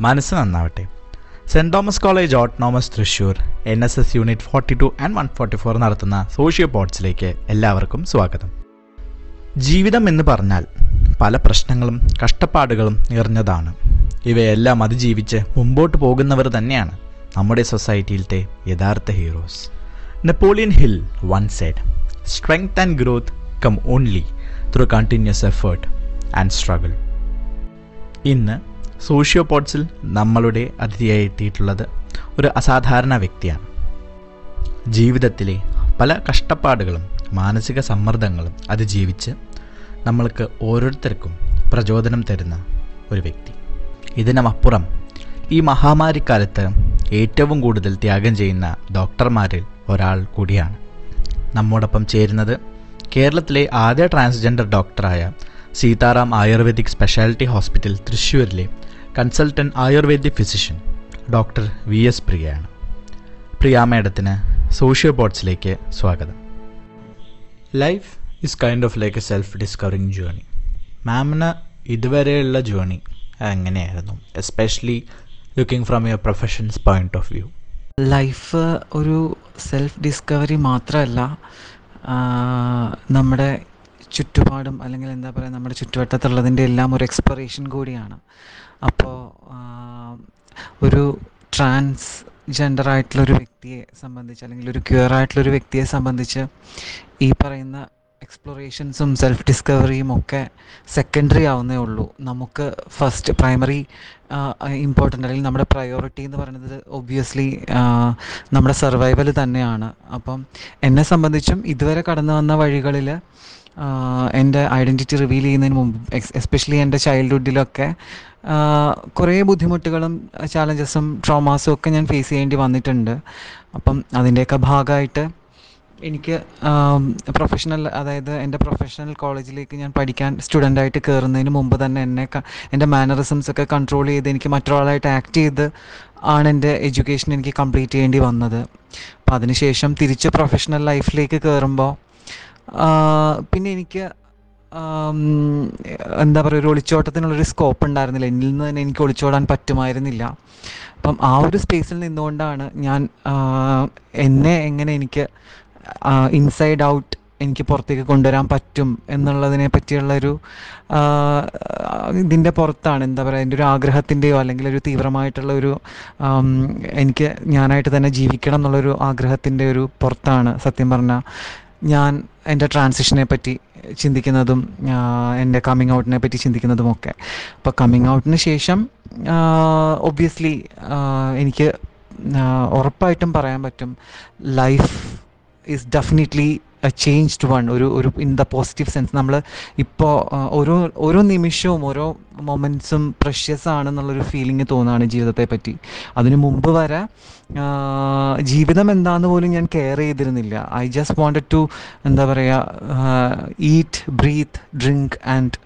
മനസ്സ് നന്നാവട്ടെ. Saint Thomas college autonomous Thrissur N S S unit forty two and one forty four നടത്തുന്ന socio പോഡ്സിലേക്ക് എല്ലാവർക്കും സ്വാഗതം. ജീവിതം എന്ന് പറഞ്ഞാൽ പല പ്രശ്നങ്ങളും കഷ്ടപ്പാടുകളും നിറഞ്ഞതാണ്. ഇവയെല്ലാം അതിജീവിച്ച് മുമ്പോട്ട് പോകുന്നവർ തന്നെയാണ് നമ്മുടെ സൊസൈറ്റിയിലത്തെ യഥാർത്ഥ heroes. Napoleon Hill once said. Strength and growth come only through continuous effort and struggle. ഇന്ന് സോഷ്യോ പോഡ്സിൽ നമ്മളുടെ അതിഥിയായി എത്തിയിട്ടുള്ളത് ഒരു അസാധാരണ വ്യക്തിയാണ്. ജീവിതത്തിലെ പല കഷ്ടപ്പാടുകളും മാനസിക സമ്മർദ്ദങ്ങളും അതിജീവിച്ച് നമ്മൾക്ക് ഓരോരുത്തർക്കും പ്രചോദനം തരുന്ന ഒരു വ്യക്തി. ഇതിനുമപ്പുറം ഈ മഹാമാരിക്കാലത്ത് ഏറ്റവും കൂടുതൽ ത്യാഗം ചെയ്യുന്ന ഡോക്ടർമാരിൽ ഒരാൾ കൂടിയാണ്. നമ്മോടൊപ്പം ചേരുന്നത് കേരളത്തിലെ ആദ്യ ട്രാൻസ്ജെൻഡർ ഡോക്ടറായ സീതാറാം ആയുർവേദിക് സ്പെഷ്യാലിറ്റി ഹോസ്പിറ്റൽ തൃശ്ശൂരിലെ consultant ayurvedic physician doctor V S പ്രിയയാണ്. Priya മേഡത്തിന് സോഷ്യോ ബോട്ട്സിലേക്ക് സ്വാഗതം. Life is kind of like a self discovering journey. മാമിന് ഇതുവരെയുള്ള ജേണി എങ്ങനെയായിരുന്നു? Especially looking from your professions point of view. Life ഒരു സെൽഫ് ഡിസ്കവറി മാത്രമല്ല നമ്മുടെ ചുറ്റുപാടും അല്ലെങ്കിൽ എന്താ പറയുക നമ്മുടെ ചുറ്റുവട്ടത്തുള്ളതിന്റെ എല്ലാം ഒരു എക്സ്പ്ലറേഷൻ കൂടിയാണ്. അപ്പോൾ ഒരു ട്രാൻസ് ജെൻഡർ ആയിട്ടുള്ള ഒരു വ്യക്തിയെ സംബന്ധിച്ച് അല്ലെങ്കിൽ ഒരു ക്യൂർ ആയിട്ടുള്ള ഒരു വ്യക്തിയെ സംബന്ധിച്ച് ഈ പറയുന്ന എക്സ്പ്ലോറേഷൻസും സെൽഫ് ഡിസ്കവറിയും ഒക്കെ സെക്കൻഡറി ആവുന്നേ ഉള്ളൂ. നമുക്ക് ഫസ്റ്റ് പ്രൈമറി ഇമ്പോർട്ടന്റ് അല്ലെങ്കിൽ നമ്മുടെ പ്രയോറിറ്റി എന്ന് പറയുന്നത് ഒബ്വിയസ്ലി നമ്മുടെ സർവൈവൽ തന്നെയാണ്. അപ്പം എന്നെ സംബന്ധിച്ചും ഇതുവരെ കടന്നു വന്ന വഴികളിൽ എന്റെ ഐഡന്റിറ്റി റിവീൽ ചെയ്യുന്നതിന് മുമ്പ് എസ്പെഷ്യലി എന്റെ ചൈൽഡ്ഹുഡിലൊക്കെ കുറേ ബുദ്ധിമുട്ടുകളും ചാലഞ്ചസും ട്രോമാസും ഒക്കെ ഞാൻ ഫേസ് ചെയ്യേണ്ടി വന്നിട്ടുണ്ട്. അപ്പം അതിന്റെയൊക്കെ ഭാഗമായിട്ട് എനിക്ക് പ്രൊഫഷണൽ അതായത് എന്റെ പ്രൊഫഷണൽ കോളേജിലേക്ക് ഞാൻ പഠിക്കാൻ സ്റ്റുഡന്റായിട്ട് കയറുന്നതിന് മുമ്പ് തന്നെ എന്നെ എന്റെ മാനറിസംസ് ഒക്കെ കൺട്രോൾ ചെയ്ത് എനിക്ക് മറ്റൊരാളായിട്ട് ആക്ട് ചെയ്ത് ആണ് എന്റെ എഡ്യൂക്കേഷൻ എനിക്ക് കംപ്ലീറ്റ് ചെയ്യേണ്ടി വന്നത്. അപ്പം അതിനുശേഷം തിരിച്ച് പ്രൊഫഷണൽ ലൈഫിലേക്ക് കയറുമ്പോൾ പിന്നെ എനിക്ക് എന്താ പറയുക ഒരു ഒളിച്ചോട്ടത്തിനുള്ളൊരു സ്കോപ്പ് ഉണ്ടായിരുന്നില്ല. എന്നിൽ നിന്ന് തന്നെ എനിക്ക് ഒളിച്ചോടാൻ പറ്റുമായിരുന്നില്ല. അപ്പം ആ ഒരു സ്പേസിൽ നിന്നുകൊണ്ടാണ് ഞാൻ എന്നെ എങ്ങനെ എനിക്ക് ഇൻസൈഡ് ഔട്ട് എനിക്ക് പുറത്തേക്ക് കൊണ്ടുവരാൻ പറ്റും എന്നുള്ളതിനെ പറ്റിയുള്ളൊരു ഒരു ഇതിന്റെ പുറത്താണ് എന്താ പറയുക എന്റെ ഒരു ആഗ്രഹത്തിന്റെയോ അല്ലെങ്കിൽ ഒരു തീവ്രമായിട്ടുള്ള ഒരു എനിക്ക് ഞാനായിട്ട് തന്നെ ജീവിക്കണം എന്നുള്ളൊരു ആഗ്രഹത്തിന്റെ ഒരു പുറത്താണ് സത്യം പറഞ്ഞാൽ. ഞാൻ എന്റെ ട്രാൻസിഷനെ പറ്റി ചിന്തിക്കുന്നതും എന്റെ കമ്മിങ് ഔട്ടിനെ പറ്റി ചിന്തിക്കുന്നതും ഒക്കെ അപ്പോൾ കമ്മിങ് ഔട്ടിന് ശേഷം ഒബ്വിയസ്ലി എനിക്ക് ഉറപ്പായിട്ടും പറയാൻ പറ്റും life is definitely changed one ഒരു ഒരു ഇൻ ദ പോസിറ്റീവ് സെൻസ് നമ്മൾ ഇപ്പോൾ ഓരോ ഓരോ നിമിഷവും ഓരോ മൊമെന്റ്സും പ്രഷ്യസ് ആണെന്നുള്ളൊരു ഫീലിംഗ് തോന്നുകയാണ് ജീവിതത്തെ പറ്റി. അതിനു മുമ്പ് വരെ ജീവിതം എന്താണെന്ന് പോലും ഞാൻ കെയർ ചെയ്തിരുന്നില്ല. ഐ ജസ്റ്റ് വാണ്ടഡ് ടു എന്താ പറയുക ഈറ്റ് ബ്രീത്ത് ഡ്രിങ്ക് ആൻഡ്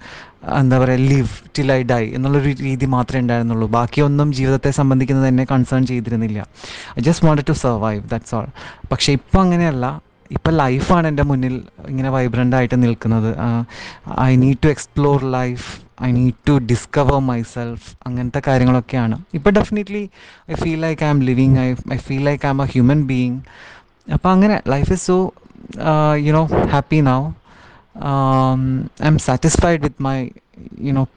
എന്താ പറയുക ലിവ് ടിൽ ഐ ഡൈ എന്നുള്ളൊരു രീതി മാത്രമേ ഉണ്ടായിരുന്നുള്ളൂ. ബാക്കിയൊന്നും ജീവിതത്തെ സംബന്ധിക്കുന്നത് എന്നെ കൺസേൺ ചെയ്തിരുന്നില്ല. I just wanted to survive that's all പക്ഷേ ഇപ്പോൾ അങ്ങനെയല്ല. ഇപ്പം ലൈഫാണ് എന്റെ മുന്നിൽ ഇങ്ങനെ വൈബ്രന്റ് ആയിട്ട് നിൽക്കുന്നത്. I need to explore life I need to discover my self അങ്ങനത്തെ കാര്യങ്ങളൊക്കെയാണ്. ഇപ്പോൾ definitely I feel like I'm living I I feel like I'm a human being അപ്പോൾ അങ്ങനെ life is so you know happy now I'm satisfied with my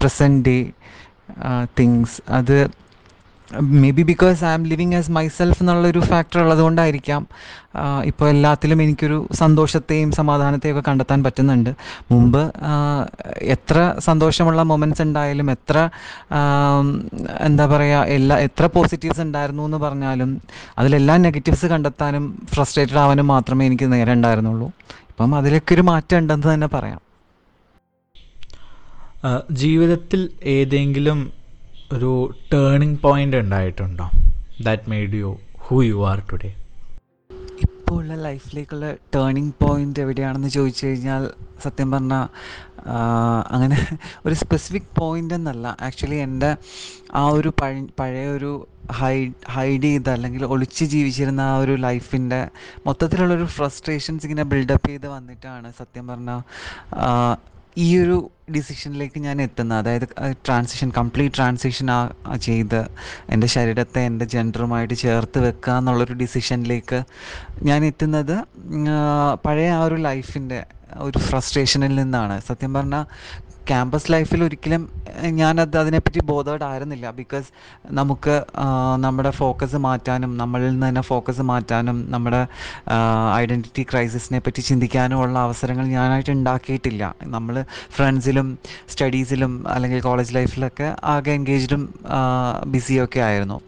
present day uh, things. അത് may be because I am living as myself എന്നുള്ളൊരു factor ഉള്ളതുകൊണ്ടായിരിക്കാം. ഇപ്പോൾ എല്ലാത്തിലും എനിക്കൊരു സന്തോഷത്തെയും സമാധാനത്തെയും ഒക്കെ കണ്ടെത്താൻ പറ്റുന്നുണ്ട്. മുമ്പ് എത്ര സന്തോഷമുള്ള മൊമെന്റ്സ് ഉണ്ടായാലും എത്ര എന്താ പറയുക എല്ലാ എത്ര പോസിറ്റീവ്സ് ഉണ്ടായിരുന്നു എന്ന് പറഞ്ഞാലും അതിലെല്ലാം നെഗറ്റീവ്സ് കണ്ടെത്താനും ഫ്രസ്ട്രേറ്റഡ് ആവാനും മാത്രമേ എനിക്ക് നേരെ ഉണ്ടായിരുന്നുള്ളൂ. ഇപ്പം അതിലൊക്കെ ഒരു മാറ്റം ഉണ്ടെന്ന് തന്നെ പറയാം. ജീവിതത്തിൽ ഏതെങ്കിലും ഒരു ടേണിംഗ് പോയിന്റ് ഉണ്ടായിട്ടുണ്ടോ? That made you who you are today ഇപ്പോൾ ഉള്ള ലൈഫിലേക്കുള്ള ടേണിംഗ് പോയിന്റ് എവിടെയാണെന്ന് ചോദിച്ചു കഴിഞ്ഞാൽ സത്യം പറഞ്ഞാൽ അങ്ങനെ ഒരു സ്പെസിഫിക് പോയിന്റ് എന്നല്ല. ആക്ച്വലി എന്റെ ആ ഒരു പഴ പഴയ ഒരു ഹൈഡ് ഹൈഡ് ചെയ്ത അല്ലെങ്കിൽ ഒളിച്ച് ജീവിച്ചിരുന്ന ആ ഒരു ലൈഫിന്റെ മൊത്തത്തിലുള്ളൊരു ഫ്രസ്ട്രേഷൻസ് ഇങ്ങനെ ബിൽഡപ്പ് ചെയ്ത് വന്നിട്ടാണ് സത്യം പറഞ്ഞാൽ ഈ ഒരു ഡിസിഷനിലേക്ക് ഞാൻ എത്തുന്നത് അതായത് ട്രാൻസിഷൻ കംപ്ലീറ്റ് ട്രാൻസിഷൻ ആ ചെയ്ത് എന്റെ ശരീരത്തെ എന്റെ ജെൻഡറുമായിട്ട് ചേർത്ത് വെക്കുക എന്നുള്ളൊരു ഡിസിഷനിലേക്ക് ഞാൻ എത്തുന്നത് പഴയ ആ ഒരു ലൈഫിന്റെ ഒരു ഫ്രസ്ട്രേഷനിൽ നിന്നാണ്. സത്യം പറഞ്ഞാൽ ക്യാമ്പസ് ലൈഫിൽ ഒരിക്കലും ഞാനത് അതിനെപ്പറ്റി ബോധേഡ് ആയിരുന്നില്ല ബിക്കോസ് നമുക്ക് നമ്മുടെ ഫോക്കസ് മാറ്റാനും നമ്മളിൽ നിന്ന് തന്നെ ഫോക്കസ് മാറ്റാനും നമ്മുടെ ഐഡന്റിറ്റി ക്രൈസിസിനെ പറ്റി ചിന്തിക്കാനും ഉള്ള അവസരങ്ങൾ ഞാനായിട്ട് ഉണ്ടാക്കിയിട്ടില്ല. നമ്മൾ ഫ്രണ്ട്സിലും സ്റ്റഡീസിലും അല്ലെങ്കിൽ കോളേജ് ലൈഫിലൊക്കെ ആകെ എൻഗേജ്ഡും ബിസിയൊക്കെ ആയിരുന്നു.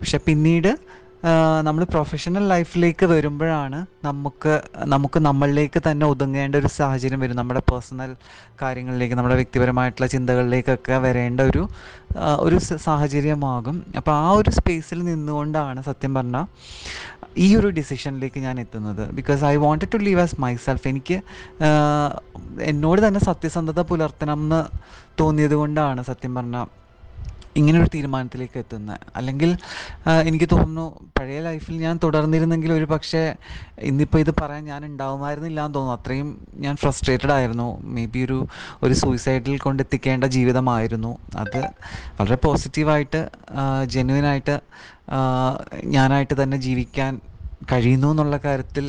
പക്ഷെ പിന്നീട് നമ്മൾ പ്രൊഫഷണൽ ലൈഫിലേക്ക് വരുമ്പോഴാണ് നമുക്ക് നമുക്ക് നമ്മളിലേക്ക് തന്നെ ഒതുങ്ങേണ്ട ഒരു സാഹചര്യം വരും. നമ്മുടെ പേഴ്സണൽ കാര്യങ്ങളിലേക്ക് നമ്മുടെ വ്യക്തിപരമായിട്ടുള്ള ചിന്തകളിലേക്കൊക്കെ വരേണ്ട ഒരു ഒരു സാഹചര്യമാകും. അപ്പോൾ ആ ഒരു സ്പേസിൽ നിന്നുകൊണ്ടാണ് സത്യം പറഞ്ഞാൽ ഈ ഒരു ഡിസിഷനിലേക്ക് ഞാൻ എത്തുന്നത്. Because I wanted to live as myself എനിക്ക് എന്നോട് തന്നെ സത്യസന്ധത പുലർത്തണം എന്ന് തോന്നിയത് കൊണ്ടാണ് സത്യം പറഞ്ഞാൽ ഇങ്ങനൊരു തീരുമാനത്തിലേക്ക് എത്തുന്ന. അല്ലെങ്കിൽ എനിക്ക് തോന്നുന്നു പഴയ ലൈഫിൽ ഞാൻ തുടർന്നിരുന്നെങ്കിൽ ഒരു പക്ഷേ ഇന്നിപ്പോൾ ഇത് പറയാൻ ഞാൻ ഉണ്ടാവുമായിരുന്നില്ല എന്ന് തോന്നുന്നു. അത്രയും ഞാൻ ഫ്രസ്ട്രേറ്റഡ് ആയിരുന്നു. മേ ബി ഒരു ഒരു സൂയിസൈഡിൽ കൊണ്ടെത്തിക്കേണ്ട ജീവിതമായിരുന്നു. അത് വളരെ പോസിറ്റീവായിട്ട് ജെന്യുവനായിട്ട് ഞാനായിട്ട് തന്നെ ജീവിക്കാൻ കഴിയുന്നു എന്നുള്ള കാര്യത്തിൽ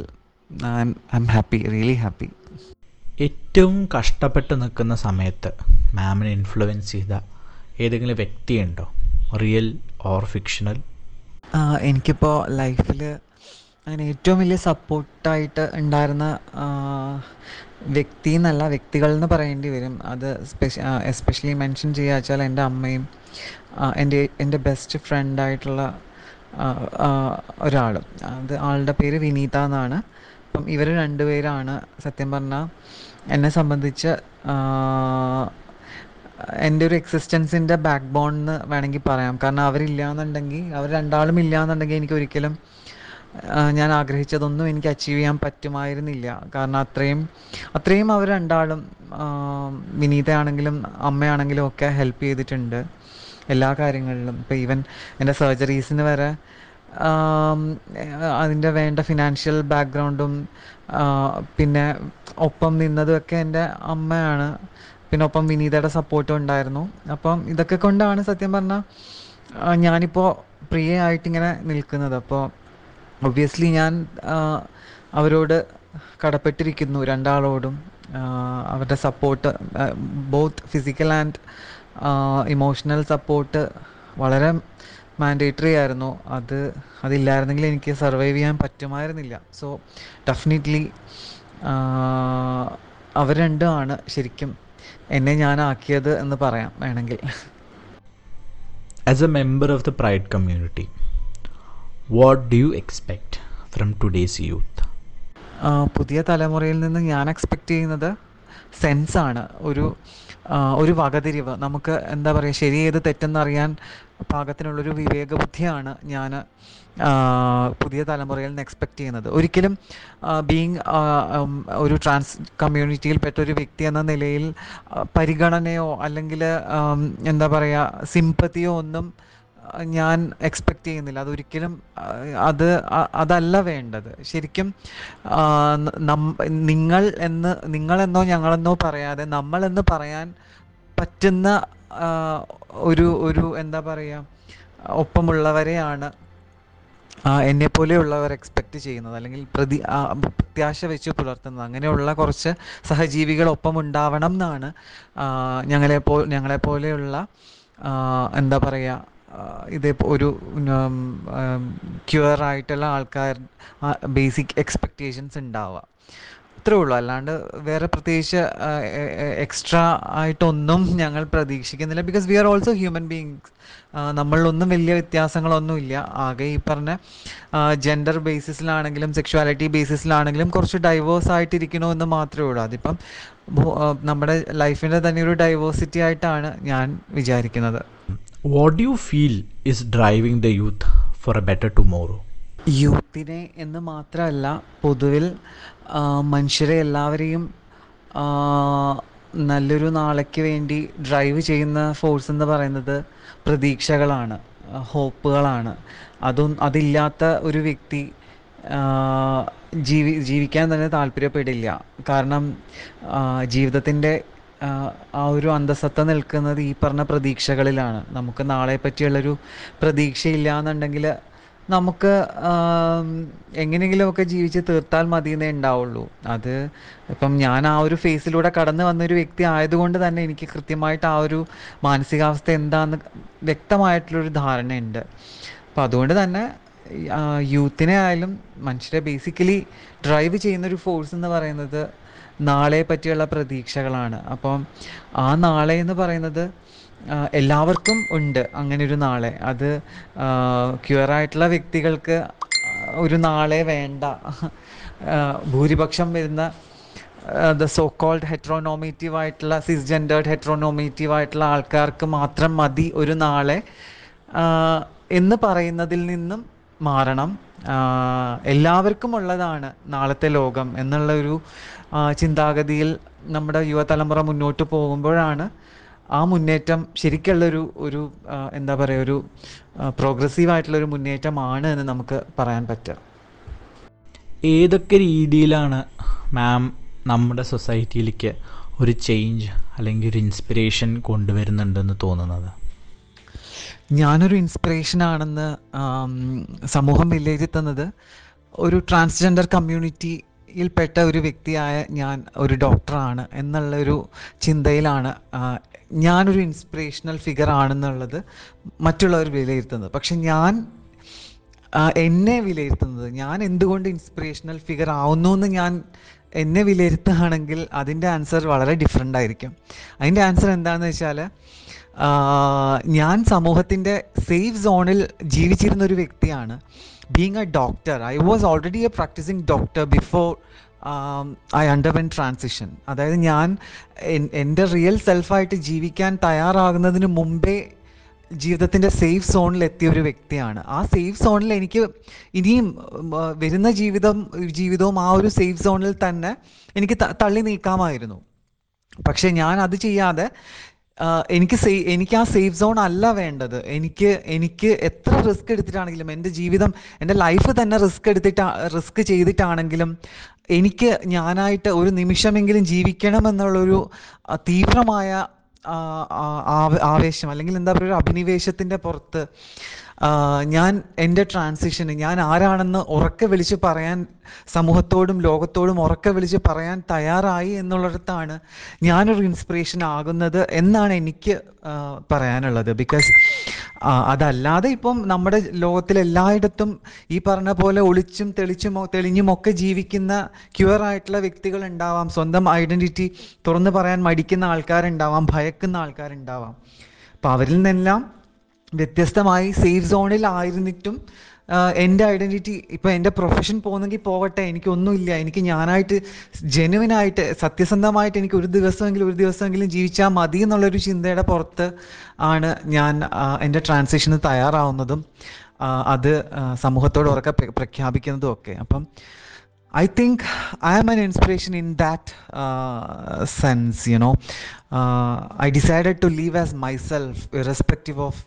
I'm happy really happy ഏറ്റവും കഷ്ടപ്പെട്ട് നിൽക്കുന്ന സമയത്ത് മാമിനെ ഇൻഫ്ലുവൻസ് ചെയ്ത ഏതെങ്കിലും വ്യക്തിയുണ്ടോ? റിയൽ ഓർ ഫിക്ഷണൽ എനിക്കിപ്പോൾ ലൈഫിൽ അങ്ങനെ ഏറ്റവും വലിയ സപ്പോർട്ടായിട്ട് ഉണ്ടായിരുന്ന വ്യക്തി എന്നല്ല വ്യക്തികൾ എന്ന് പറയേണ്ടി വരും. അത് സ്പെഷ എസ്പെഷ്യലി മെൻഷൻ ചെയ്യുക വെച്ചാൽ എന്റെ അമ്മയും എന്റെ എന്റെ ബെസ്റ്റ് ഫ്രണ്ടായിട്ടുള്ള ഒരാളും. അത് ആളുടെ പേര് വിനീത എന്നാണ്. അപ്പം ഇവർ രണ്ടുപേരാണ് സത്യം പറഞ്ഞാൽ എന്നെ സംബന്ധിച്ച് എന്റെ ഒരു എക്സിസ്റ്റൻസിന്റെ ബാക്ക് ബോൺ എന്ന് വേണമെങ്കിൽ പറയാം. കാരണം അവരില്ല എന്നുണ്ടെങ്കിൽ അവർ രണ്ടാളും ഇല്ല എന്നുണ്ടെങ്കിൽ എനിക്ക് ഒരിക്കലും ഞാൻ ആഗ്രഹിച്ചതൊന്നും എനിക്ക് അച്ചീവ് ചെയ്യാൻ പറ്റുമായിരുന്നില്ല. കാരണം അത്രയും അത്രയും അവർ രണ്ടാളും വിനീതയാണെങ്കിലും അമ്മയാണെങ്കിലും ഒക്കെ ഹെൽപ്പ് ചെയ്തിട്ടുണ്ട് എല്ലാ കാര്യങ്ങളിലും. ഇപ്പോൾ ഈവൻ എന്റെ സർജറീസിന് വരെ അതിന്റെ വേണ്ട ഫിനാൻഷ്യൽ ബാക്ക്ഗ്രൗണ്ടും പിന്നെ ഒപ്പം നിന്നതും ഒക്കെ എന്റെ അമ്മയാണ്. പിന്നെ ഒപ്പം വിനീതയുടെ സപ്പോർട്ടും ഉണ്ടായിരുന്നു. അപ്പം ഇതൊക്കെ കൊണ്ടാണ് സത്യം പറഞ്ഞാൽ ഞാനിപ്പോൾ പ്രിയയായിട്ടിങ്ങനെ നിൽക്കുന്നത്. അപ്പോൾ ഒബ്വിയസ്ലി ഞാൻ അവരോട് കടപ്പെട്ടിരിക്കുന്നു രണ്ടാളോടും. അവരുടെ support both physical and emotional support വളരെ മാൻഡേറ്ററി ആയിരുന്നു. അത് അതില്ലായിരുന്നെങ്കിൽ എനിക്ക് സർവൈവ് ചെയ്യാൻ പറ്റുമായിരുന്നില്ല. സോ ഡെഫിനറ്റ്ലി അവർ രണ്ടുമാണ് ശരിക്കും എന്നെ ഞാനാക്കിയത് എന്ന് പറയാം വേണമെങ്കിൽ. As a member of the pride community what do you expect from today's youth പുതിയ തലമുറയിൽ നിന്ന് ഞാൻ എക്സ്പെക്ട് ചെയ്യുന്നത് സെൻസാണ് ഒരു ഒരു വകതിരിവ്. നമുക്ക് എന്താ പറയുക ശരി ഏത് തെറ്റെന്നറിയാൻ പാകത്തിനുള്ളൊരു വിവേക ബുദ്ധിയാണ് ഞാൻ പുതിയ തലമുറയിൽ നിന്ന് എക്സ്പെക്റ്റ് ചെയ്യുന്നത്. ഒരിക്കലും ബീങ് ഒരു ട്രാൻസ് കമ്മ്യൂണിറ്റിയിൽപ്പെട്ട ഒരു വ്യക്തി എന്ന നിലയിൽ പരിഗണനയോ അല്ലെങ്കിൽ എന്താ പറയുക സിമ്പതിയോ ഒന്നും ഞാൻ എക്സ്പെക്റ്റ് ചെയ്യുന്നില്ല. അതൊരിക്കലും അത് അതല്ല വേണ്ടത്. ശരിക്കും നിങ്ങൾ എന്ന് നിങ്ങളെന്നോ ഞങ്ങളെന്നോ പറയാതെ നമ്മളെന്ന് പറയാൻ പറ്റുന്ന ഒരു ഒരു എന്താ പറയുക ഒപ്പമുള്ളവരെയാണ് എന്നെ പോലെയുള്ളവർ എക്സ്പെക്റ്റ് ചെയ്യുന്നത്. അല്ലെങ്കിൽ പ്രതി പ്രത്യാശ വെച്ച് പുലർത്തുന്നത്. അങ്ങനെയുള്ള കുറച്ച് സഹജീവികൾ ഒപ്പം ഉണ്ടാവണം എന്നാണ് ഞങ്ങളെ പോ ഞങ്ങളെ പോലെയുള്ള എന്താ പറയുക ഇതേ ഒരു ക്യൂർ ആയിട്ടുള്ള ആൾക്കാർ ബേസിക് എക്സ്പെക്റ്റേഷൻസ് ഉണ്ടാവുക അത്രേ ഉള്ളൂ. അല്ലാണ്ട് വേറെ പ്രത്യേകിച്ച് എക്സ്ട്രാ ആയിട്ടൊന്നും ഞങ്ങൾ പ്രതീക്ഷിക്കുന്നില്ല. Because we are also human beings നമ്മളിലൊന്നും വലിയ വ്യത്യാസങ്ങളൊന്നും ഇല്ല ആകെ ഈ പറഞ്ഞ ജെൻഡർ ബേസിസിലാണെങ്കിലും സെക്ഷുവാലിറ്റി ബേസിസിലാണെങ്കിലും കുറച്ച് ഡൈവേഴ്സ് ആയിട്ടിരിക്കണോ എന്ന് മാത്രമേ ഉള്ളൂ. അതിപ്പം നമ്മുടെ ലൈഫിന്റെ തന്നെ ഒരു ഡൈവേഴ്സിറ്റി ആയിട്ടാണ് ഞാൻ വിചാരിക്കുന്നത്. What do you feel is driving the youth for a better tomorrow യൂത്തിനെ എന്ന് മാത്രമല്ല പൊതുവിൽ മനുഷ്യരെ എല്ലാവരെയും നല്ലൊരു നാളേക്ക് വേണ്ടി ഡ്രൈവ് ചെയ്യുന്ന ഫോഴ്സ് എന്ന് പറയുന്നത് പ്രതീക്ഷകളാണ് ഹോപ്പുകളാണ്. അതും അതില്ലാത്ത ഒരു വ്യക്തി ജീവി ജീവിക്കാൻ തന്നെ താല്പര്യപ്പെടില്ല. കാരണം ജീവിതത്തിന്റെ ആ, ഒരു അന്തസത്ത നിൽക്കുന്നത് ഈ പറഞ്ഞ പ്രതീക്ഷകളിലാണ്. നമുക്ക് നാളെ പറ്റിയുള്ളൊരു പ്രതീക്ഷയില്ല എന്നുണ്ടെങ്കിൽ നമുക്ക് എങ്ങനെയെങ്കിലുമൊക്കെ ജീവിച്ച് തീർത്താൽ മതിയെന്നേ ഉണ്ടാവുള്ളൂ. അത് ഇപ്പം ഞാൻ ആ ഒരു ഫേസിലൂടെ കടന്നു വന്നൊരു വ്യക്തി ആയതുകൊണ്ട് തന്നെ എനിക്ക് കൃത്യമായിട്ട് ആ ഒരു മാനസികാവസ്ഥ എന്താണെന്ന് വ്യക്തമായിട്ടുള്ളൊരു ധാരണയുണ്ട്. അപ്പം അതുകൊണ്ട് തന്നെ യൂത്തിനെ ആയാലും മനുഷ്യരെ ബേസിക്കലി ഡ്രൈവ് ചെയ്യുന്നൊരു ഫോഴ്സ് എന്ന് പറയുന്നത് നാളെ പറ്റിയുള്ള പ്രതീക്ഷകളാണ്. അപ്പം ആ നാളെ എന്ന് പറയുന്നത് എല്ലാവർക്കും ഉണ്ട് അങ്ങനെ ഒരു നാളെ. അത് ക്യൂറായിട്ടുള്ള വ്യക്തികൾക്ക് ഒരു നാളെ വേണ്ട. ഭൂരിപക്ഷം വരുന്ന ദ സോ കോൾഡ് ഹെട്രോനോമേറ്റീവ് ആയിട്ടുള്ള സിസ്ജെൻഡേർഡ് ഹെട്രോനോമേറ്റീവ് ആയിട്ടുള്ള ആൾക്കാർക്ക് മാത്രം മതി ഒരു നാളെ. എന്ന് പറയുന്നതിൽ നിന്നും മാറണം. എല്ലാവർക്കും ഉള്ളതാണ് നാളത്തെ ലോകം എന്നുള്ള ഒരു ചിന്താഗതിയിൽ നമ്മുടെ യുവതലമുറ മുന്നോട്ട് പോകുമ്പോഴാണ് ആ മുന്നേറ്റം ശരിക്കുള്ളൊരു ഒരു എന്താ പറയുക ഒരു പ്രോഗ്രസീവ് ആയിട്ടുള്ളൊരു മുന്നേറ്റമാണ് എന്ന് നമുക്ക് പറയാൻ പറ്റുക. ഏതൊക്കെ രീതിയിലാണ് മാം നമ്മുടെ സൊസൈറ്റിയിലേക്ക് ഒരു ചേഞ്ച് അല്ലെങ്കിൽ ഒരു ഇൻസ്പിറേഷൻ കൊണ്ടുവരുന്നുണ്ടെന്ന് തോന്നുന്നത്? ഞാനൊരു ആം, സമൂഹം വിലയിരുത്തുന്നത് ഒരു ട്രാൻസ്ജെൻഡർ കമ്മ്യൂണിറ്റിയിൽപ്പെട്ട ഒരു വ്യക്തിയായ ഞാൻ ഒരു ഡോക്ടറാണ് എന്നുള്ളൊരു ചിന്തയിലാണ് ഞാനൊരു ഇൻസ്പിറേഷണൽ ഫിഗർ ആണെന്നുള്ളത് മറ്റുള്ളവർ വിലയിരുത്തുന്നത്. പക്ഷെ ഞാൻ എന്നെ വിലയിരുത്തുന്നത് ഞാൻ എന്തുകൊണ്ട് ഇൻസ്പിറേഷണൽ ഫിഗർ ആവുന്നു എന്ന് ഞാൻ എന്നെ വിലയിരുത്തുകയാണെങ്കിൽ അതിന്റെ ആൻസർ വളരെ ഡിഫറെന്റ് ആയിരിക്കും. അതിന്റെ ആൻസർ എന്താണെന്ന് വെച്ചാൽ ഞാൻ സമൂഹത്തിന്റെ സേഫ് സോണിൽ ജീവിച്ചിരുന്ന ഒരു വ്യക്തിയാണ്. Being a doctor I was already a practising doctor before I underwent transition അതായത് ഞാൻ എന്റെ റിയൽ സെൽഫായിട്ട് ജീവിക്കാൻ തയ്യാറാകുന്നതിന് മുമ്പേ ജീവിതത്തിന്റെ സേഫ് സോണിൽ എത്തിയ ഒരു വ്യക്തിയാണ്. ആ സേഫ് സോണിൽ എനിക്ക് ഇനിയും വരുന്ന ജീവിതം ജീവിതവും ആ ഒരു സേഫ് സോണിൽ തന്നെ എനിക്ക് തള്ളി നീക്കാമായിരുന്നു. പക്ഷെ ഞാൻ അത് ചെയ്യാതെ എനിക്ക് സേ എനിക്ക് ആ സേഫ് സോൺ അല്ല വേണ്ടത്. എനിക്ക് എനിക്ക് എത്ര റിസ്ക് എടുത്തിട്ടാണെങ്കിലും എന്റെ ജീവിതം എന്റെ ലൈഫ് തന്നെ റിസ്ക് എടുത്തിട്ട് റിസ്ക് ചെയ്തിട്ടാണെങ്കിലും എനിക്ക് ഞാനായിട്ട് ഒരു നിമിഷമെങ്കിലും ജീവിക്കണം എന്നുള്ളൊരു തീവ്രമായ ആവേശം അല്ലെങ്കിൽ എന്താ പറയുക അഭിനിവേശത്തിന്റെ പുറത്ത് ഞാൻ എന്റെ ട്രാൻസിഷന് ഞാൻ ആരാണെന്ന് ഉറക്കെ വിളിച്ച് പറയാൻ സമൂഹത്തോടും ലോകത്തോടും ഉറക്കെ വിളിച്ച് പറയാൻ തയ്യാറായി എന്നുള്ളിടത്താണ് ഞാനൊരു ഇൻസ്പിറേഷൻ ആകുന്നത് എന്നാണ് എനിക്ക് പറയാനുള്ളത്. ബിക്കോസ് അതല്ലാതെ ഇപ്പം നമ്മുടെ ലോകത്തിലെല്ലായിടത്തും ഈ പറഞ്ഞ പോലെ ഒളിച്ചും തെളിച്ചും തെളിഞ്ഞുമൊക്കെ ജീവിക്കുന്ന ക്യൂർ ആയിട്ടുള്ള വ്യക്തികൾ ഉണ്ടാവാം സ്വന്തം ഐഡന്റിറ്റി തുറന്നു പറയാൻ മടിക്കുന്ന ആൾക്കാരുണ്ടാവാം. ഭയക്കുന്ന ആൾക്കാരുണ്ടാവാം. അപ്പം അവരിൽ നിന്നെല്ലാം വ്യത്യസ്തമായി സേഫ് സോണിൽ ആയിരുന്നിട്ടും എന്റെ ഐഡന്റിറ്റി ഇപ്പോൾ എന്റെ പ്രൊഫഷൻ പോകുന്നെങ്കിൽ പോകട്ടെ എനിക്കൊന്നുമില്ല. എനിക്ക് ഞാനായിട്ട് ജെനുവിനായിട്ട് സത്യസന്ധമായിട്ട് എനിക്ക് ഒരു ദിവസമെങ്കിലും ഒരു ദിവസമെങ്കിലും ജീവിച്ചാൽ മതി എന്നുള്ളൊരു ചിന്തയുടെ പുറത്ത് ആണ് ഞാൻ എന്റെ ട്രാൻസിഷന് തയ്യാറാവുന്നതും അത് സമൂഹത്തോട് ഉറക്കെ പ്ര- പ്രഖ്യാപിക്കുന്നതും ഒക്കെ. അപ്പം I think I am an inspiration in that sense you know I decided to live as myself irrespective of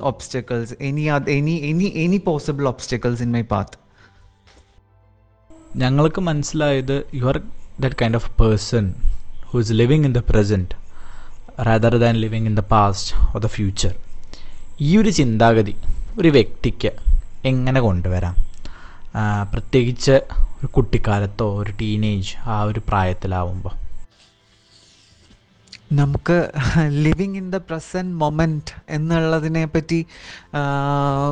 obstacles, any, any any, any, any possible obstacles in my path. ഞങ്ങൾക്ക് മനസ്സിലായത് you are that kind of person who is living in the present rather than living in the past or the future ഈ ഒരു ചിന്താഗതി ഒരു വ്യക്തിക്ക് എങ്ങനെ കൊണ്ടുവരാം? പ്രത്യേകിച്ച് ഒരു കുട്ടിക്കാലത്തോ ഒരു ടീനേജ് ആ ഒരു പ്രായത്തിലാവുമ്പോൾ നമുക്ക് living in the present moment എന്നുള്ളതിനെ പറ്റി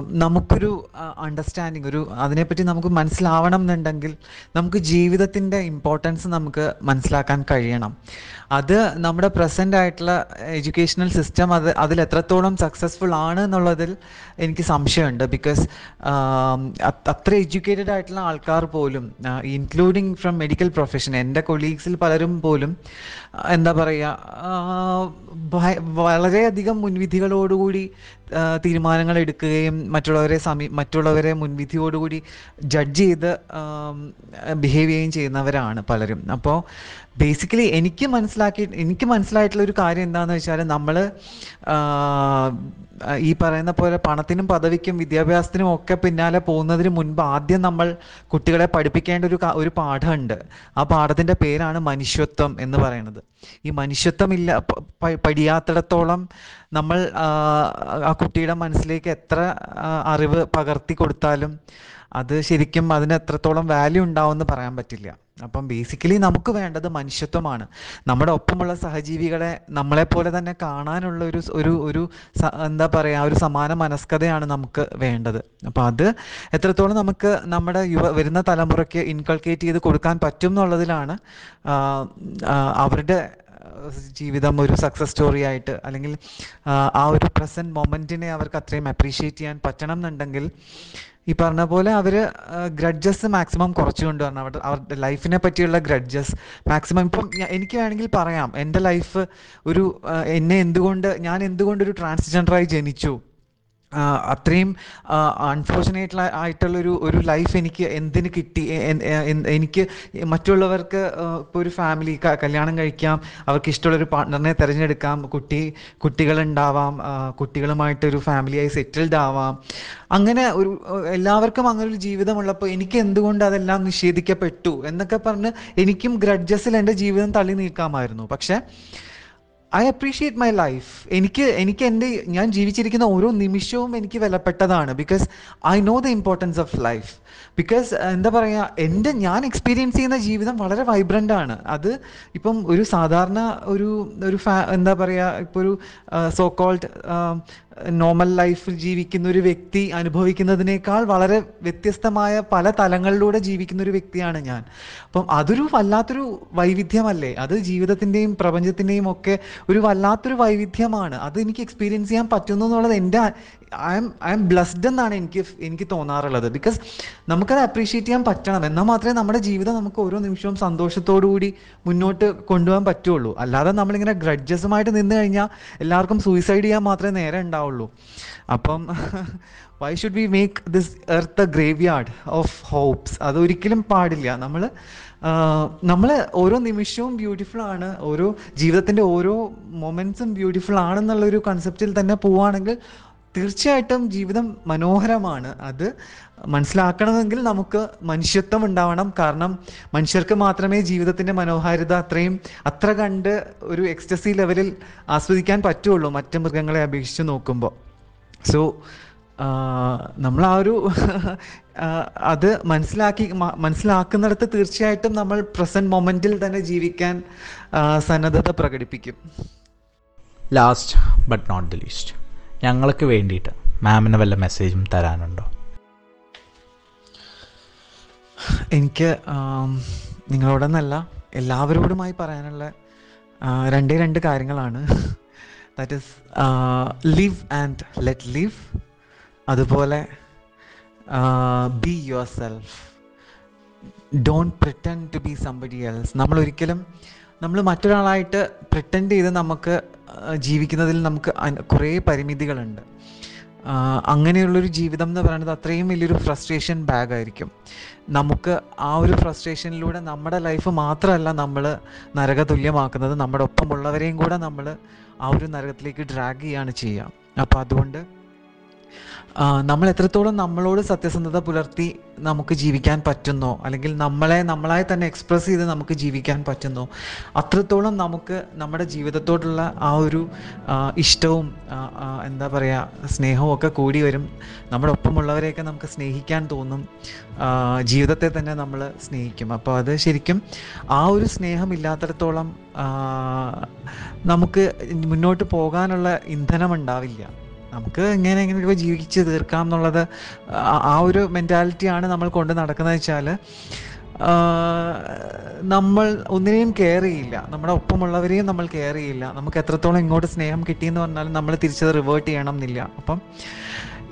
നമുക്കൊരു അണ്ടർസ്റ്റാൻഡിങ് ഒരു അതിനെപ്പറ്റി നമുക്ക് മനസ്സിലാവണം എന്നുണ്ടെങ്കിൽ നമുക്ക് ജീവിതത്തിന്റെ ഇമ്പോർട്ടൻസ് നമുക്ക് മനസ്സിലാക്കാൻ കഴിയണം. അത് നമ്മുടെ പ്രസന്റ് ആയിട്ടുള്ള എഡ്യൂക്കേഷണൽ സിസ്റ്റം അത് അതിൽ എത്രത്തോളം സക്സസ്ഫുൾ ആണ് എന്നുള്ളതിൽ എനിക്ക് സംശയമുണ്ട്. ബിക്കോസ് അത്ര എഡ്യൂക്കേറ്റഡ് ആയിട്ടുള്ള ആൾക്കാർ പോലും ഇൻക്ലൂഡിങ് ഫ്രം മെഡിക്കൽ പ്രൊഫഷൻ എന്റെ കൊളീഗ്സിൽ പലരും പോലും എന്താ പറയുക വളരെയധികം മുൻവിധികളോടുകൂടി തീരുമാനങ്ങൾ എടുക്കുകയും മറ്റുള്ളവരെ സമീ മറ്റുള്ളവരെ മുൻവിധിയോടുകൂടി ജഡ്ജ് ചെയ്ത് ബിഹേവ് ചെയ്യുകയും ചെയ്യുന്നവരാണ് പലരും. അപ്പോൾ ബേസിക്കലി എനിക്ക് മനസ്സിലാക്കി എനിക്ക് മനസ്സിലായിട്ടുള്ള ഒരു കാര്യം എന്താണെന്ന് വെച്ചാൽ നമ്മൾ ഈ പറയുന്ന പോലെ പണത്തിനും പദവിക്കും വിദ്യാഭ്യാസത്തിനും ഒക്കെ പിന്നാലെ പോകുന്നതിന് മുൻപ് ആദ്യം നമ്മൾ കുട്ടികളെ പഠിപ്പിക്കേണ്ട ഒരു ഒരു പാഠമുണ്ട്. ആ പാഠത്തിന്റെ പേരാണ് മനുഷ്യത്വം എന്ന് പറയുന്നത്. ഈ മനുഷ്യത്വം ഇല്ല പ- പ- പഠിയാത്തിടത്തോളം നമ്മൾ ആ കുട്ടിയുടെ മനസ്സിലേക്ക് എത്ര അറിവ് പകർത്തി കൊടുത്താലും അത് ശരിക്കും അതിന് എത്രത്തോളം വാല്യൂ ഉണ്ടാവുമെന്ന് പറയാൻ പറ്റില്ല. അപ്പം ബേസിക്കലി നമുക്ക് വേണ്ടത് മനുഷ്യത്വമാണ്. നമ്മുടെ ഒപ്പമുള്ള സഹജീവികളെ നമ്മളെപ്പോലെ തന്നെ കാണാനുള്ള ഒരു ഒരു ഒരു എന്താ പറയുക ഒരു സമാന മനസ്കതയാണ് നമുക്ക് വേണ്ടത്. അപ്പം അത് എത്രത്തോളം നമുക്ക് നമ്മുടെ യുവ വരുന്ന തലമുറയ്ക്ക് ഇൻകൾക്കേറ്റ് ചെയ്ത് കൊടുക്കാൻ പറ്റും എന്നുള്ളതിലാണ് അവരുടെ ജീവിതം ഒരു സക്സസ് സ്റ്റോറി ആയിട്ട് അല്ലെങ്കിൽ ആ ഒരു പ്രസന്റ് മൊമെന്റിനെ അവർക്ക് അത്രയും അപ്രീഷിയേറ്റ് ചെയ്യാൻ പറ്റണം എന്നുണ്ടെങ്കിൽ ഈ പറഞ്ഞ പോലെ അവർ ഗ്രഡ്ജസ് മാക്സിമം കുറച്ച് കൊണ്ടുവരണം. അവരുടെ അവരുടെ ലൈഫിനെ പറ്റിയുള്ള ഗ്രഡ്ജസ് മാക്സിമം ഇപ്പം എനിക്ക് വേണമെങ്കിൽ പറയാം. എന്റെ ലൈഫ് ഒരു എന്നെ എന്തുകൊണ്ട് ഞാൻ എന്തുകൊണ്ട് ഒരു ട്രാൻസ്ജെൻഡറായി ജനിച്ചു? അത്രയും അൺഫോർച്ചുനേറ്റ് ആയിട്ടുള്ളൊരു ഒരു ലൈഫ് എനിക്ക് എന്തിന് കിട്ടി എനിക്ക് മറ്റുള്ളവർക്ക് ഇപ്പോൾ ഒരു ഫാമിലി കല്യാണം കഴിക്കാം അവർക്ക് ഇഷ്ടമുള്ള ഒരു പാർട്ട്ണറിനെ തിരഞ്ഞെടുക്കാം കുട്ടി കുട്ടികളുണ്ടാവാം കുട്ടികളുമായിട്ടൊരു ഫാമിലിയായി സെറ്റിൽഡ് ആവാം. അങ്ങനെ ഒരു എല്ലാവർക്കും അങ്ങനെ ഒരു ജീവിതമുള്ളപ്പോൾ എനിക്ക് എന്തുകൊണ്ട് അതെല്ലാം നിഷേധിക്കപ്പെട്ടു എന്നൊക്കെ പറഞ്ഞ് എനിക്കും ഗ്രഡ്ജസിൽ എന്റെ ജീവിതം തള്ളി നീക്കാമായിരുന്നു. പക്ഷേ ഐ അപ്രീഷിയേറ്റ് മൈ ലൈഫ് എനിക്ക് എനിക്ക് എന്റെ ഞാൻ ജീവിച്ചിരിക്കുന്ന ഓരോ നിമിഷവും എനിക്ക് വിലപ്പെട്ടതാണ്. Because I know the importance of life because എന്താ പറയുക എന്റെ ഞാൻ എക്സ്പീരിയൻസ് ചെയ്യുന്ന ജീവിതം വളരെ വൈബ്രന്റ് ആണ്. അത് ഇപ്പം ഒരു സാധാരണ ഒരു ഒരു ഫാ എന്താ പറയുക ഇപ്പോൾ ഒരു സോ കോൾഡ് നോർമൽ ലൈഫിൽ ജീവിക്കുന്ന ഒരു വ്യക്തി അനുഭവിക്കുന്നതിനേക്കാൾ വളരെ വ്യത്യസ്തമായ പല തലങ്ങളിലൂടെ ജീവിക്കുന്ന ഒരു വ്യക്തിയാണ് ഞാൻ. അപ്പം അതൊരു വല്ലാത്തൊരു വൈവിധ്യമല്ലേ? അത് ജീവിതത്തിന്റെയും പ്രപഞ്ചത്തിന്റെയും ഒക്കെ ഒരു വല്ലാത്തൊരു വൈവിധ്യമാണ്. അത് എനിക്ക് എക്സ്പീരിയൻസ് ചെയ്യാൻ പറ്റുന്നു എന്നുള്ളത് എന്റെ I'm I'm blessed എന്നാണ് എനിക്ക് എനിക്ക് തോന്നാറുള്ളത്. ബിക്കോസ് നമുക്കത് അപ്രീഷിയേറ്റ് ചെയ്യാൻ പറ്റണം. എന്നാൽ മാത്രമേ നമ്മുടെ ജീവിതം നമുക്ക് ഓരോ നിമിഷവും സന്തോഷത്തോടു കൂടി മുന്നോട്ട് കൊണ്ടുപോകാൻ പറ്റുള്ളൂ. അല്ലാതെ നമ്മളിങ്ങനെ ഗ്രഡ്ജസുമായിട്ട് നിന്ന് കഴിഞ്ഞാൽ എല്ലാവർക്കും സൂയിസൈഡ് ചെയ്യാൻ മാത്രമേ നേരെ ഉണ്ടാവുള്ളൂ. അപ്പം why should we make this earth a graveyard of hopes അതൊരിക്കലും പാടില്ല. നമ്മൾ നമ്മൾ ഓരോ നിമിഷവും ബ്യൂട്ടിഫുൾ ആണ്. ഓരോ ജീവിതത്തിന്റെ ഓരോ മൊമെന്റ്സും ബ്യൂട്ടിഫുൾ ആണെന്നുള്ളൊരു കൺസെപ്റ്റിൽ തന്നെ പോവുകയാണെങ്കിൽ തീർച്ചയായിട്ടും ജീവിതം മനോഹരമാണ്. അത് മനസ്സിലാക്കണമെങ്കിൽ നമുക്ക് മനുഷ്യത്വം ഉണ്ടാവണം. കാരണം മനുഷ്യർക്ക് മാത്രമേ ജീവിതത്തിന്റെ മനോഹാരിത അത്രയും അത്ര കണ്ട് ഒരു എക്സ്റ്റസി ലെവലിൽ ആസ്വദിക്കാൻ പറ്റുള്ളൂ മറ്റു മൃഗങ്ങളെ അപേക്ഷിച്ച് നോക്കുമ്പോൾ സോ നമ്മൾ ആ ഒരു അത് മനസ്സിലാക്കി മനസ്സിലാക്കുന്നിടത്ത് തീർച്ചയായിട്ടും നമ്മൾ പ്രസന്റ് മൊമെന്റിൽ തന്നെ ജീവിക്കാൻ സന്നദ്ധത പ്രകടിപ്പിക്കും. Last but not the least ഞങ്ങൾക്ക് വേണ്ടിയിട്ട്. മാമിന് വല്ല മെസ്സേജും തരാനുണ്ടോ? എനിക്ക് നിങ്ങളോടൊന്നല്ല എല്ലാവരോടുമായി പറയാനുള്ള രണ്ടേ രണ്ട് കാര്യങ്ങളാണ്. That is live and let live അതുപോലെ be your self don't pretend to be somebody else നമ്മൾ ഒരിക്കലും നമ്മൾ മറ്റൊരാളായിട്ട് പ്രിട്ടൻഡ് ചെയ്ത് നമുക്ക് ജീവിക്കുന്നതിൽ നമുക്ക് കുറേ പരിമിതികളുണ്ട്. അങ്ങനെയുള്ളൊരു ജീവിതം എന്ന് പറയുന്നത് അത്രയും വലിയൊരു ഫ്രസ്ട്രേഷൻ ബാഗ് ആയിരിക്കും നമുക്ക് ആ ഒരു ഫ്രസ്ട്രേഷനിലൂടെ നമ്മുടെ ലൈഫ് മാത്രമല്ല നമ്മൾ നരക തുല്യമാക്കുന്നത് നമ്മുടെ ഒപ്പമുള്ളവരെയും കൂടെ നമ്മൾ ആ ഒരു നരകത്തിലേക്ക് ഡ്രാഗ് ചെയ്യാണ് ചെയ്യുക. അപ്പോൾ അതുകൊണ്ട് നമ്മൾ എത്രത്തോളം നമ്മളോട് സത്യസന്ധത പുലർത്തി നമുക്ക് ജീവിക്കാൻ പറ്റുന്നോ അല്ലെങ്കിൽ നമ്മളെ നമ്മളായി തന്നെ എക്സ്പ്രസ് ചെയ്ത് നമുക്ക് ജീവിക്കാൻ പറ്റുന്നോ അത്രത്തോളം നമുക്ക് നമ്മുടെ ജീവിതത്തോടുള്ള ആ ഒരു ഇഷ്ടവും എന്താ പറയുക സ്നേഹവും ഒക്കെ കൂടി വരും. നമ്മുടെ ഒപ്പമുള്ളവരെയൊക്കെ നമുക്ക് സ്നേഹിക്കാൻ തോന്നും. ജീവിതത്തെ തന്നെ നമ്മൾ സ്നേഹിക്കും. അപ്പോൾ അത് ശരിക്കും ആ ഒരു സ്നേഹം ഇല്ലാത്തടത്തോളം നമുക്ക് മുന്നോട്ട് പോകാനുള്ള ഇന്ധനം ഉണ്ടാവില്ല നമുക്ക് എങ്ങനെ എങ്ങനെയൊക്കെ ജീവിച്ച് തീർക്കാം എന്നുള്ളത് ആ- ഒരു മെന്റാലിറ്റിയാണ് നമ്മൾ കൊണ്ട് നടക്കുന്നത് വെച്ചാൽ നമ്മൾ ഒന്നിനെയും കെയർ ചെയ്യില്ല. നമ്മുടെ ഒപ്പമുള്ളവരെയും നമ്മൾ കെയർ ചെയ്യില്ല. നമുക്ക് എത്രത്തോളം ഇങ്ങോട്ട് സ്നേഹം കിട്ടിയെന്ന് പറഞ്ഞാലും നമ്മൾ തിരിച്ചത് റിവേർട്ട് ചെയ്യണം എന്നില്ല. അപ്പം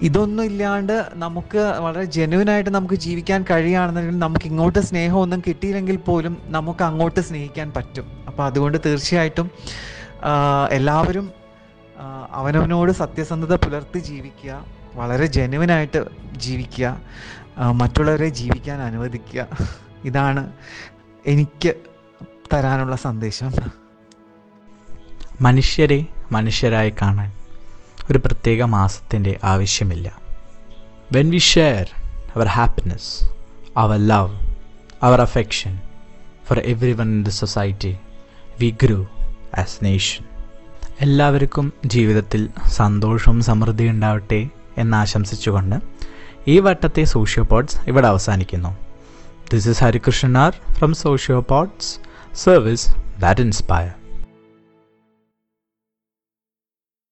ഇതൊന്നും ഇല്ലാണ്ട് നമുക്ക് വളരെ ജെന്യൂനായിട്ട് നമുക്ക് ജീവിക്കാൻ കഴിയുകയാണെന്നുണ്ടെങ്കിൽ നമുക്ക് ഇങ്ങോട്ട് സ്നേഹമൊന്നും കിട്ടിയില്ലെങ്കിൽ പോലും നമുക്ക് അങ്ങോട്ട് സ്നേഹിക്കാൻ പറ്റും. അപ്പോൾ അതുകൊണ്ട് തീർച്ചയായിട്ടും എല്ലാവരും അവനവനോട് സത്യസന്ധത പുലർത്തി ജീവിക്കുക വളരെ ജെനുവിനായിട്ട് ജീവിക്കുക മറ്റുള്ളവരെ ജീവിക്കാൻ അനുവദിക്കുക. ഇതാണ് എനിക്ക് തരാനുള്ള സന്ദേശം. മനുഷ്യരെ മനുഷ്യരായി കാണാൻ ഒരു പ്രത്യേക മാസത്തിന്റെ ആവശ്യമില്ല. When we share our happiness our love our affection for everyone in the society we grow as nation എല്ലാവർക്കും ജീവിതത്തിൽ സന്തോഷവും സമൃദ്ധിയും ഉണ്ടാവട്ടെ എന്നാശംസിച്ചുകൊണ്ട് ഈ വട്ടത്തെ സോഷ്യോ സോഷ്യോപോഡ്സ് ഇവിടെ അവസാനിക്കുന്നു. This is Harikrishnan R from Sociopods service that inspire